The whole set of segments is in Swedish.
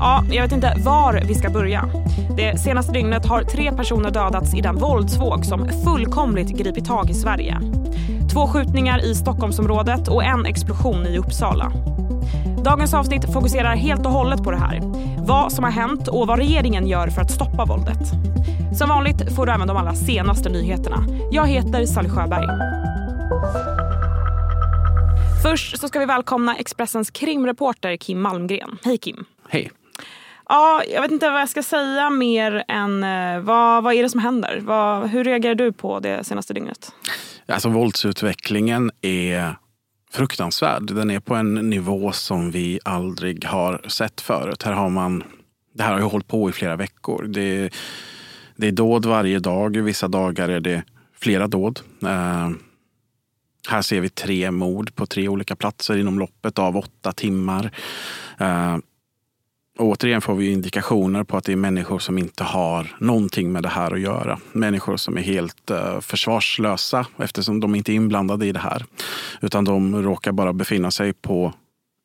Ja, jag vet inte var vi ska börja. Det senaste dygnet har tre personer dödats i den våldsvåg som fullkomligt gripit tag i Sverige. Två skjutningar i Stockholmsområdet och en explosion i Uppsala. Dagens avsnitt fokuserar helt och hållet på det här. Vad som har hänt och vad regeringen gör för att stoppa våldet. Som vanligt får du även de allra senaste nyheterna. Jag heter Sally Sjöberg. Först så ska vi välkomna Expressens krimreporter Kim Malmgren. Hej Kim. Hej. Ja, jag vet inte vad jag ska säga mer än eh, vad, vad är det som händer? Vad, hur reagerar du på det senaste dygnet? Alltså våldsutvecklingen är fruktansvärd. Den är på en nivå som vi aldrig har sett förut. Här har man, det här har ju hållit på i flera veckor. Det, det är dåd varje dag. Vissa dagar är det flera dåd. Uh, här ser vi tre mord på tre olika platser inom loppet av åtta timmar. Uh, återigen får vi indikationer på att det är människor som inte har någonting med det här att göra. Människor som är helt uh, försvarslösa eftersom de inte är inblandade i det här. Utan de råkar bara befinna sig på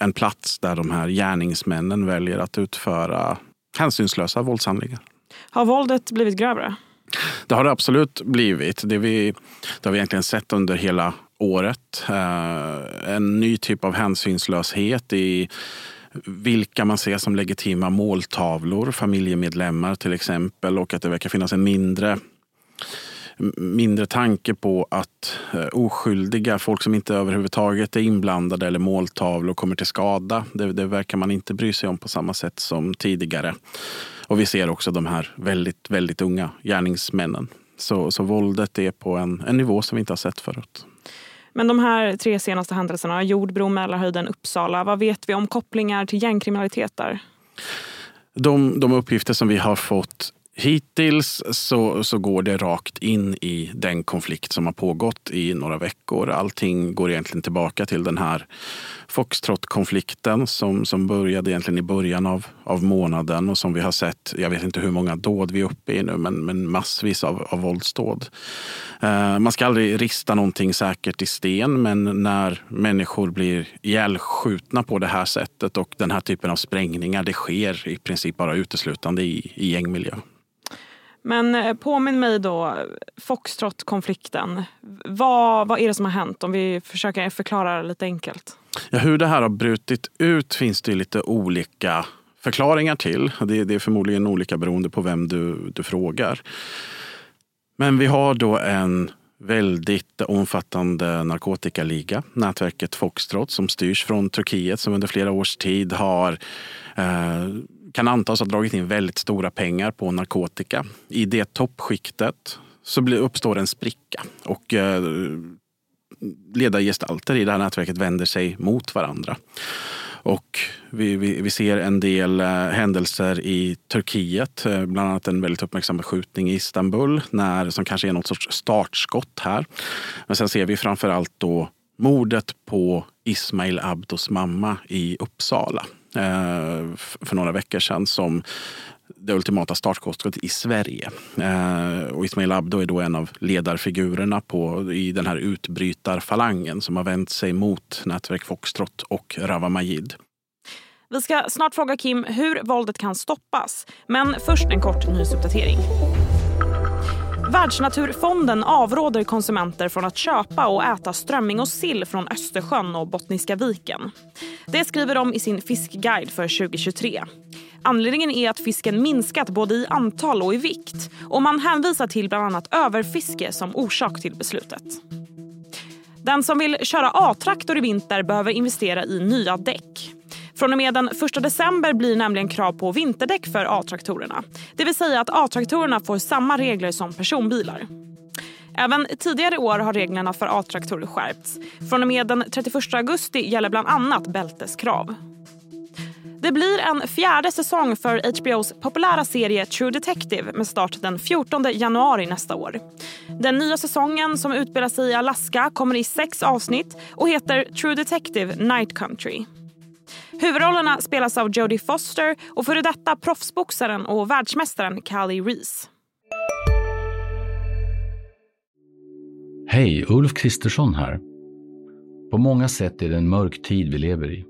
en plats där de här gärningsmännen väljer att utföra hänsynslösa våldshandlingar. Har våldet blivit grövre? Det har det absolut blivit. Det, vi, det har vi egentligen sett under hela året. Uh, en ny typ av hänsynslöshet i vilka man ser som legitima måltavlor, familjemedlemmar till exempel och att det verkar finnas en mindre mindre tanke på att eh, oskyldiga, folk som inte överhuvudtaget är inblandade eller måltavlor kommer till skada. Det, det, verkar man inte bry sig om på samma sätt som tidigare. Och vi ser också de här väldigt, väldigt unga gärningsmännen. Så, så våldet är på en, en nivå som vi inte har sett förut. Men de här tre senaste händelserna, Jordbro, Mälarhöjden, Uppsala, vad vet vi om kopplingar till gängkriminalitet där? De, de uppgifter som vi har fått Hittills så, så går det rakt in i den konflikt som har pågått i några veckor. Allting går egentligen tillbaka till den här Foxtrot-konflikten som, som började egentligen i början av, av månaden och som vi har sett, jag vet inte hur många dåd vi är uppe i nu, men, men massvis av, av våldsdåd. Eh, man ska aldrig rista någonting säkert i sten, men när människor blir ihjälskjutna på det här sättet och den här typen av sprängningar, det sker i princip bara uteslutande i, i gängmiljö. Men eh, påminn mig då, Foxtrot-konflikten. Vad, vad är det som har hänt? Om vi försöker förklara lite enkelt. Ja, hur det här har brutit ut finns det lite olika förklaringar till. Det, det är förmodligen olika beroende på vem du, du frågar. Men vi har då en väldigt omfattande narkotikaliga, nätverket Foxtrot som styrs från Turkiet som under flera års tid har eh, kan antas ha dragit in väldigt stora pengar på narkotika. I det toppskiktet så uppstår en spricka och eh, ledargestalter i det här nätverket vänder sig mot varandra. Och vi, vi, vi, ser en del eh, händelser i Turkiet, eh, bland annat en väldigt uppmärksammad skjutning i Istanbul när, som kanske är något sorts startskott här. Men sen ser vi framför allt då mordet på Ismail Abdos mamma i Uppsala eh, för några veckor sedan som det ultimata startskottet i Sverige. Eh, och Ismail Abdo är då en av ledarfigurerna på, i den här utbrytarfalangen som har vänt sig mot nätverk Foxtrot och Rawa Majid. Vi ska snart fråga Kim hur våldet kan stoppas. Men först en kort nyhetsuppdatering. Världsnaturfonden avråder konsumenter från att köpa och äta strömming och sill från Östersjön och Bottniska viken. Det skriver de i sin fiskguide för 2023. Anledningen är att fisken minskat både i antal och i vikt och man hänvisar till bland annat överfiske som orsak till beslutet. Den som vill köra A-traktor i vinter behöver investera i nya däck. Från och med den 1 december blir nämligen krav på vinterdäck för A-traktorerna. Det vill säga att A-traktorerna får samma regler som personbilar. Även tidigare år har reglerna för A-traktorer skärpts. Från och med den 31 augusti gäller bland annat bälteskrav. Det blir en fjärde säsong för HBOs populära serie True Detective med start den 14 januari nästa år. Den nya säsongen som utspelar sig i Alaska kommer i sex avsnitt och heter True Detective Night Country. Huvudrollerna spelas av Jodie Foster och före detta proffsboxaren och världsmästaren Callie Reese. Hej, Ulf Kristersson här. På många sätt är det en mörk tid vi lever i.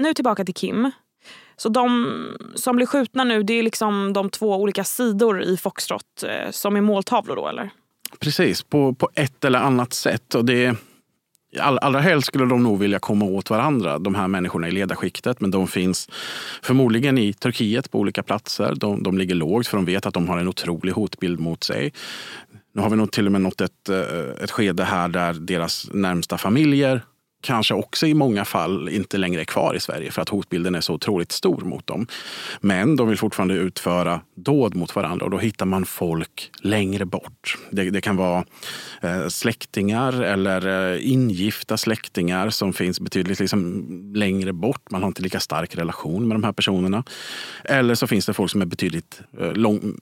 Nu tillbaka till Kim. Så de som blir skjutna nu det är liksom de två olika sidor i Foxtrot eh, som är måltavlor då eller? Precis, på, på ett eller annat sätt. Och det, all, allra helst skulle de nog vilja komma åt varandra, de här människorna i ledarskiktet. Men de finns förmodligen i Turkiet på olika platser. De, de ligger lågt för de vet att de har en otrolig hotbild mot sig. Nu har vi nog till och med nått ett, eh, ett skede här där deras närmsta familjer kanske också i många fall inte längre är kvar i Sverige för att hotbilden är så otroligt stor mot dem. Men de vill fortfarande utföra dåd mot varandra och då hittar man folk längre bort. Det, det kan vara eh, släktingar eller eh, ingifta släktingar som finns betydligt liksom längre bort. Man har inte lika stark relation med de här personerna. Eller så finns det folk som är betydligt eh, lång,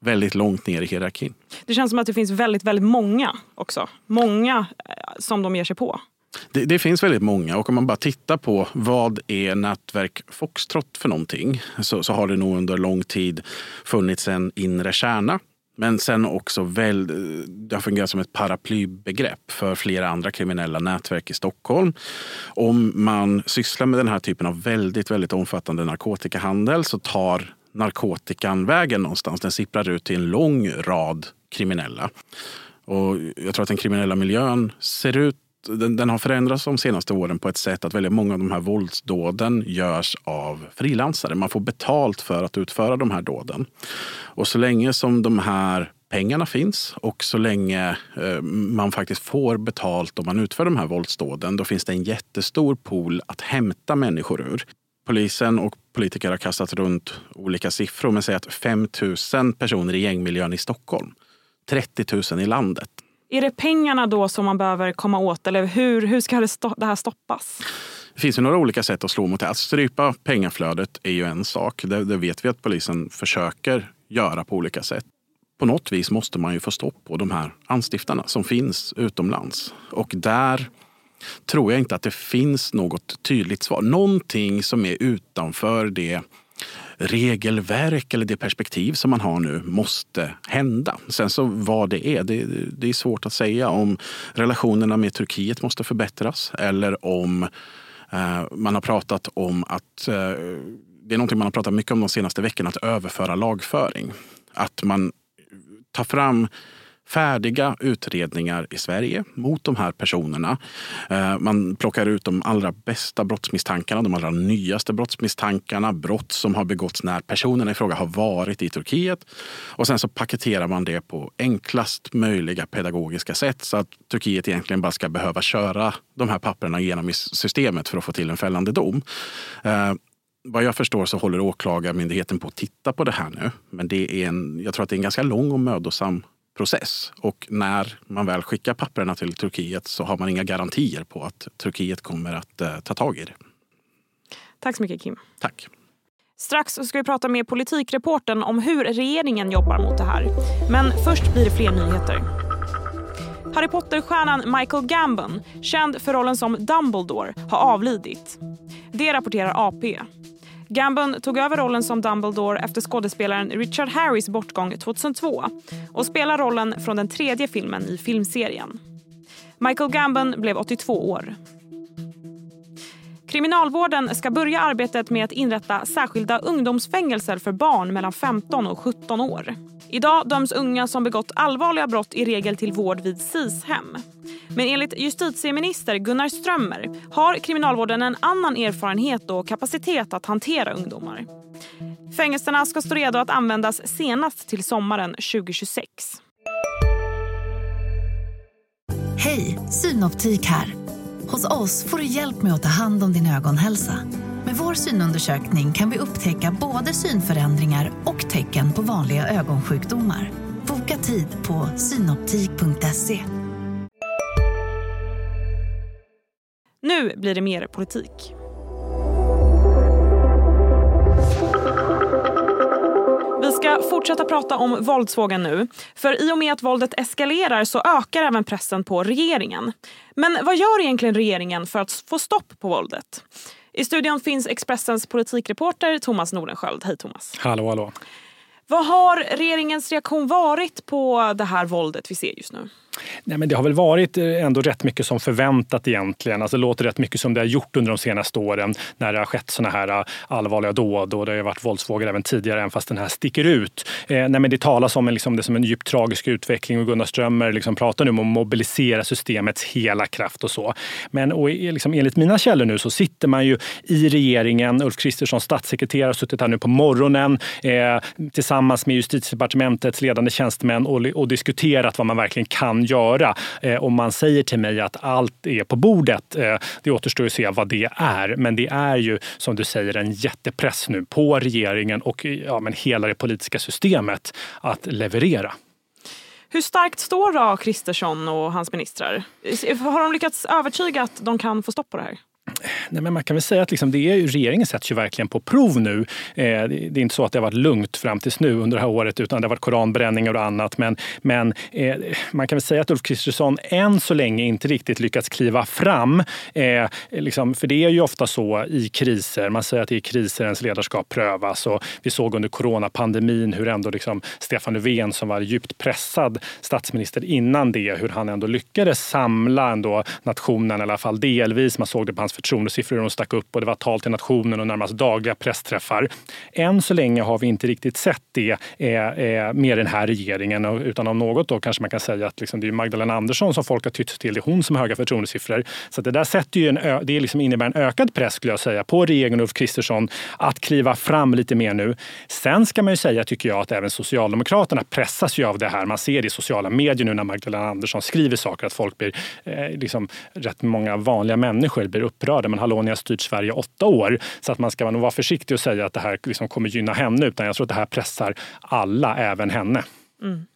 väldigt långt ner i hierarkin. Det känns som att det finns väldigt, väldigt många också. Många eh, som de ger sig på. Det, det, finns väldigt många och om man bara tittar på vad är nätverk Foxtrot för någonting så, så har det nog under lång tid funnits en inre kärna. Men sen också väl, det har fungerat som ett paraplybegrepp för flera andra kriminella nätverk i Stockholm. Om man sysslar med den här typen av väldigt, väldigt omfattande narkotikahandel så tar narkotikan vägen någonstans. Den sipprar ut till en lång rad kriminella. Och jag tror att den kriminella miljön ser ut den, den, har förändrats de senaste åren på ett sätt att väldigt många av de här våldsdåden görs av frilansare. Man får betalt för att utföra de här dåden. Och så länge som de här pengarna finns och så länge eh, man faktiskt får betalt om man utför de här våldsdåden, då finns det en jättestor pool att hämta människor ur. Polisen och politiker har kastat runt olika siffror, men säg att 5 000 personer i gängmiljön i Stockholm, 30 000 i landet. Är det pengarna då som man behöver komma åt eller hur, hur ska det, det här stoppas? Det finns ju några olika sätt att slå mot det. Att strypa pengaflödet är ju en sak. Det, det vet vi att polisen försöker göra på olika sätt. På något vis måste man ju få stopp på de här anstiftarna som finns utomlands. Och där tror jag inte att det finns något tydligt svar. Någonting som är utanför det regelverk eller det perspektiv som man har nu måste hända. Sen så vad det är, det, det är svårt att säga om relationerna med Turkiet måste förbättras eller om eh, man har pratat om att eh, det är någonting man har pratat mycket om de senaste veckorna, att överföra lagföring. Att man tar fram färdiga utredningar i Sverige mot de här personerna. Eh, man plockar ut de allra bästa brottsmisstankarna, de allra nyaste brottsmisstankarna, brott som har begåtts när personerna i fråga har varit i Turkiet. Och sen så paketerar man det på enklast möjliga pedagogiska sätt så att Turkiet egentligen bara ska behöva köra de här papperna genom systemet för att få till en fällande dom. Eh, vad jag förstår så håller Åklagarmyndigheten på att titta på det här nu. Men det är en, jag tror att det är en ganska lång och mödosam process. Och när man väl skickar papperna till Turkiet så har man inga garantier på att Turkiet kommer att eh, ta tag i det. Tack så mycket Kim. Tack. Strax ska vi prata med politikreporten om hur regeringen jobbar mot det här. Men först blir det fler nyheter. Harry Potter-stjärnan Michael Gambon, känd för rollen som Dumbledore, har avlidit. Det rapporterar AP. Gambon tog över rollen som Dumbledore efter skådespelaren Richard Harris bortgång 2002 och spelar rollen från den tredje filmen i filmserien. Michael Gambon blev 82 år. Kriminalvården ska börja arbetet med att inrätta särskilda ungdomsfängelser för barn mellan 15 och 17 år. Idag döms unga som begått allvarliga brott i regel till vård vid SIS-hem. Men enligt justitieminister Gunnar Strömmer har kriminalvården en annan erfarenhet och kapacitet att hantera ungdomar. Fängelserna ska stå redo att användas senast till sommaren 2026. Hej, Synoptik här. Hos oss får du hjälp med att ta hand om din ögonhälsa. Med vår synundersökning kan vi upptäcka både synförändringar och tecken på vanliga ögonsjukdomar. Boka tid på synoptik.se. Nu blir det mer politik. Ska fortsätta prata om våldsvågen nu. För i och med att våldet eskalerar så ökar även pressen på regeringen. Men vad gör egentligen regeringen för att få stopp på våldet? I studion finns Expressens politikreporter Thomas Nordenskjöld. Hej Thomas. Hallå, hallå. Vad har regeringens reaktion varit på det här våldet vi ser just nu? Nej, men det har väl varit eh, ändå rätt mycket som förväntat egentligen. Alltså, det låter rätt mycket som det har gjort under de senaste åren när det har skett såna här eh, allvarliga dåd och det har varit våldsvågor även tidigare, även fast den här sticker ut. Eh, nej, men det talas om en, liksom, det som en djupt tragisk utveckling och Gunnar Strömmer liksom pratar nu om att mobilisera systemets hela kraft och så. Men och, liksom, enligt mina källor nu så sitter man ju i regeringen, Ulf Kristerssons statssekreterare har suttit här nu på morgonen eh, tillsammans med justitiedepartementets ledande tjänstemän och, och diskuterat vad man verkligen kan göra. Eh, om man säger till mig att allt är på bordet, eh, det återstår att se vad det är. Men det är ju som du säger en jättepress nu på regeringen och eh, ja, men hela det politiska systemet att leverera. Hur starkt står då Kristersson och hans ministrar? Har de lyckats övertyga att de kan få stopp på det här? Nej, men man kan väl säga att liksom det är, regeringen sätts ju verkligen på prov nu. Eh, det är inte så att det har varit lugnt fram tills nu under det här året utan det har varit koranbränningar och annat. Men, men eh, man kan väl säga att Ulf Kristersson än så länge inte riktigt lyckats kliva fram. Eh, liksom, för det är ju ofta så i kriser. Man säger att det är kriser ens ledarskap prövas. Och vi såg under coronapandemin hur ändå liksom Stefan Löfven som var djupt pressad statsminister innan det, hur han ändå lyckades samla ändå nationen i alla fall delvis. Man såg det på hans förtroendesiffror de stack upp och det var tal till nationen och närmast dagliga pressträffar. Än så länge har vi inte riktigt sett det eh, eh, med den här regeringen utan om något då kanske man kan säga att liksom det är Magdalena Andersson som folk har tytt till. Det är hon som har höga förtroendesiffror. Så det där sätter ju en, det liksom innebär en ökad press skulle jag säga på regeringen och Ulf Kristersson att kliva fram lite mer nu. Sen ska man ju säga, tycker jag, att även Socialdemokraterna pressas ju av det här. Man ser det i sociala medier nu när Magdalena Andersson skriver saker att folk blir, eh, liksom, rätt många vanliga människor blir upprörda upprörda. Men hallå, ni har styrt Sverige åtta år. Så att man ska nog vara försiktig och säga att det här liksom kommer gynna henne. Utan jag tror att det här pressar alla, även henne. Mm.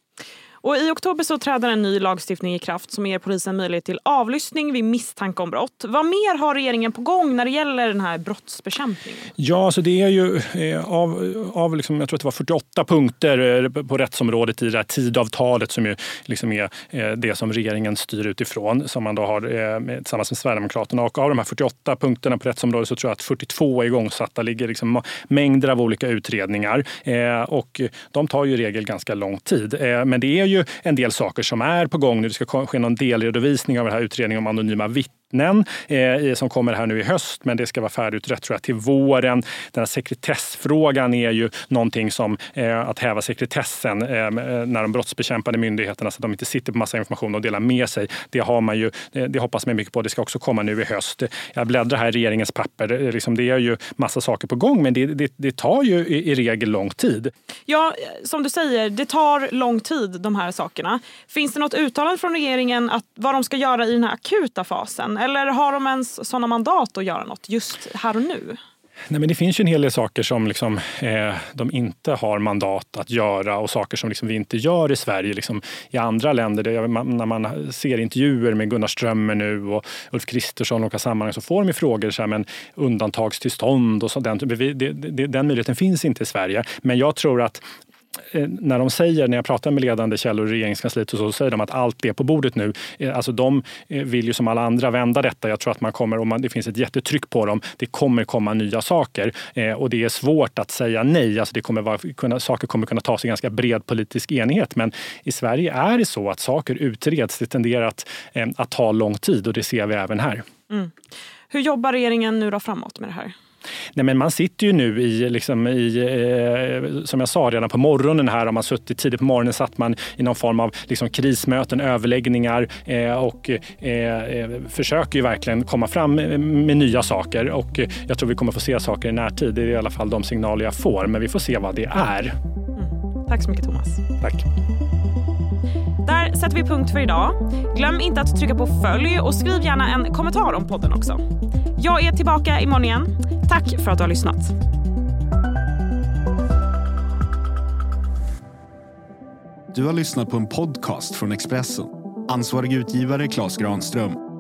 Och I oktober så träder en ny lagstiftning i kraft som ger polisen möjlighet till avlyssning vid misstanke om brott. Vad mer har regeringen på gång när det gäller den här brottsbekämpningen? Ja, alltså det är ju eh, av, av liksom, jag tror att det var 48 punkter eh, på rättsområdet i det här tidavtalet som ju liksom är eh, det som regeringen styr utifrån som man då har eh, tillsammans med Sverigedemokraterna. Och av de här 48 punkterna på rättsområdet så tror jag att 42 är igångsatta. ligger liksom mängder av olika utredningar eh, och de tar ju i regel ganska lång tid. Eh, men det är ju en del saker som är på gång nu. Det ska ske någon delredovisning av den här utredningen om anonyma vittnen vittnen eh, som kommer här nu i höst, men det ska vara färdigutrett tror jag, till våren. Den här sekretessfrågan är ju någonting som eh, att häva sekretessen eh, eh när de brottsbekämpande myndigheterna så att de inte sitter på massa information och delar med sig. Det har man ju, eh, det hoppas man mycket på. Det ska också komma nu i höst. Jag bläddrar här i regeringens papper. Eh, liksom det är ju massa saker på gång, men det, det, det tar ju i, i regel lång tid. Ja, som du säger, det tar lång tid de här sakerna. Finns det något uttalande från regeringen att vad de ska göra i den här akuta fasen? Eller har de ens sådana mandat att göra något just här och nu? Nej, men det finns ju en hel del saker som liksom, eh, de inte har mandat att göra och saker som liksom vi inte gör i Sverige. Liksom, I andra länder, det, man, när man ser intervjuer med Gunnar Strömmer nu och Ulf Kristersson i olika sammanhang så får de ju frågor så här, men undantagstillstånd och så, den, det, det, den möjligheten finns inte i Sverige. Men jag tror att Eh, när de säger, när jag pratar med ledande källor i regeringskansliet och så, så säger de att allt är på bordet nu. Eh, alltså de eh, vill ju som alla andra vända detta. Jag tror att man kommer, om det finns ett jättetryck på dem, det kommer komma nya saker. Och det är svårt att säga nej. Alltså det kommer vara, kunna, saker kommer kunna tas i ganska bred politisk enighet. Men i Sverige är det så att saker utreds. Det tenderar att, att ta lång tid och det ser vi även här. Mm. Hur jobbar regeringen nu då framåt med det här? Nej, men man sitter ju nu i, liksom i eh, som jag sa redan på morgonen här, har man suttit tidigt på morgonen satt man i någon form av liksom, krismöten, överläggningar eh, och eh, eh försöker ju verkligen komma fram med nya saker. Och jag tror vi kommer få se saker i närtid. Det är i alla fall de signaler jag får, men vi får se vad det är. Mm. Tack så mycket Thomas. Tack. Där sätter vi punkt för idag. Glöm inte att trycka på följ och skriv gärna en kommentar om podden också. Jag är tillbaka imorgon igen. Tack för att du har lyssnat. Du har lyssnat på en podcast från Expressen. Ansvarig utgivare Klas Granström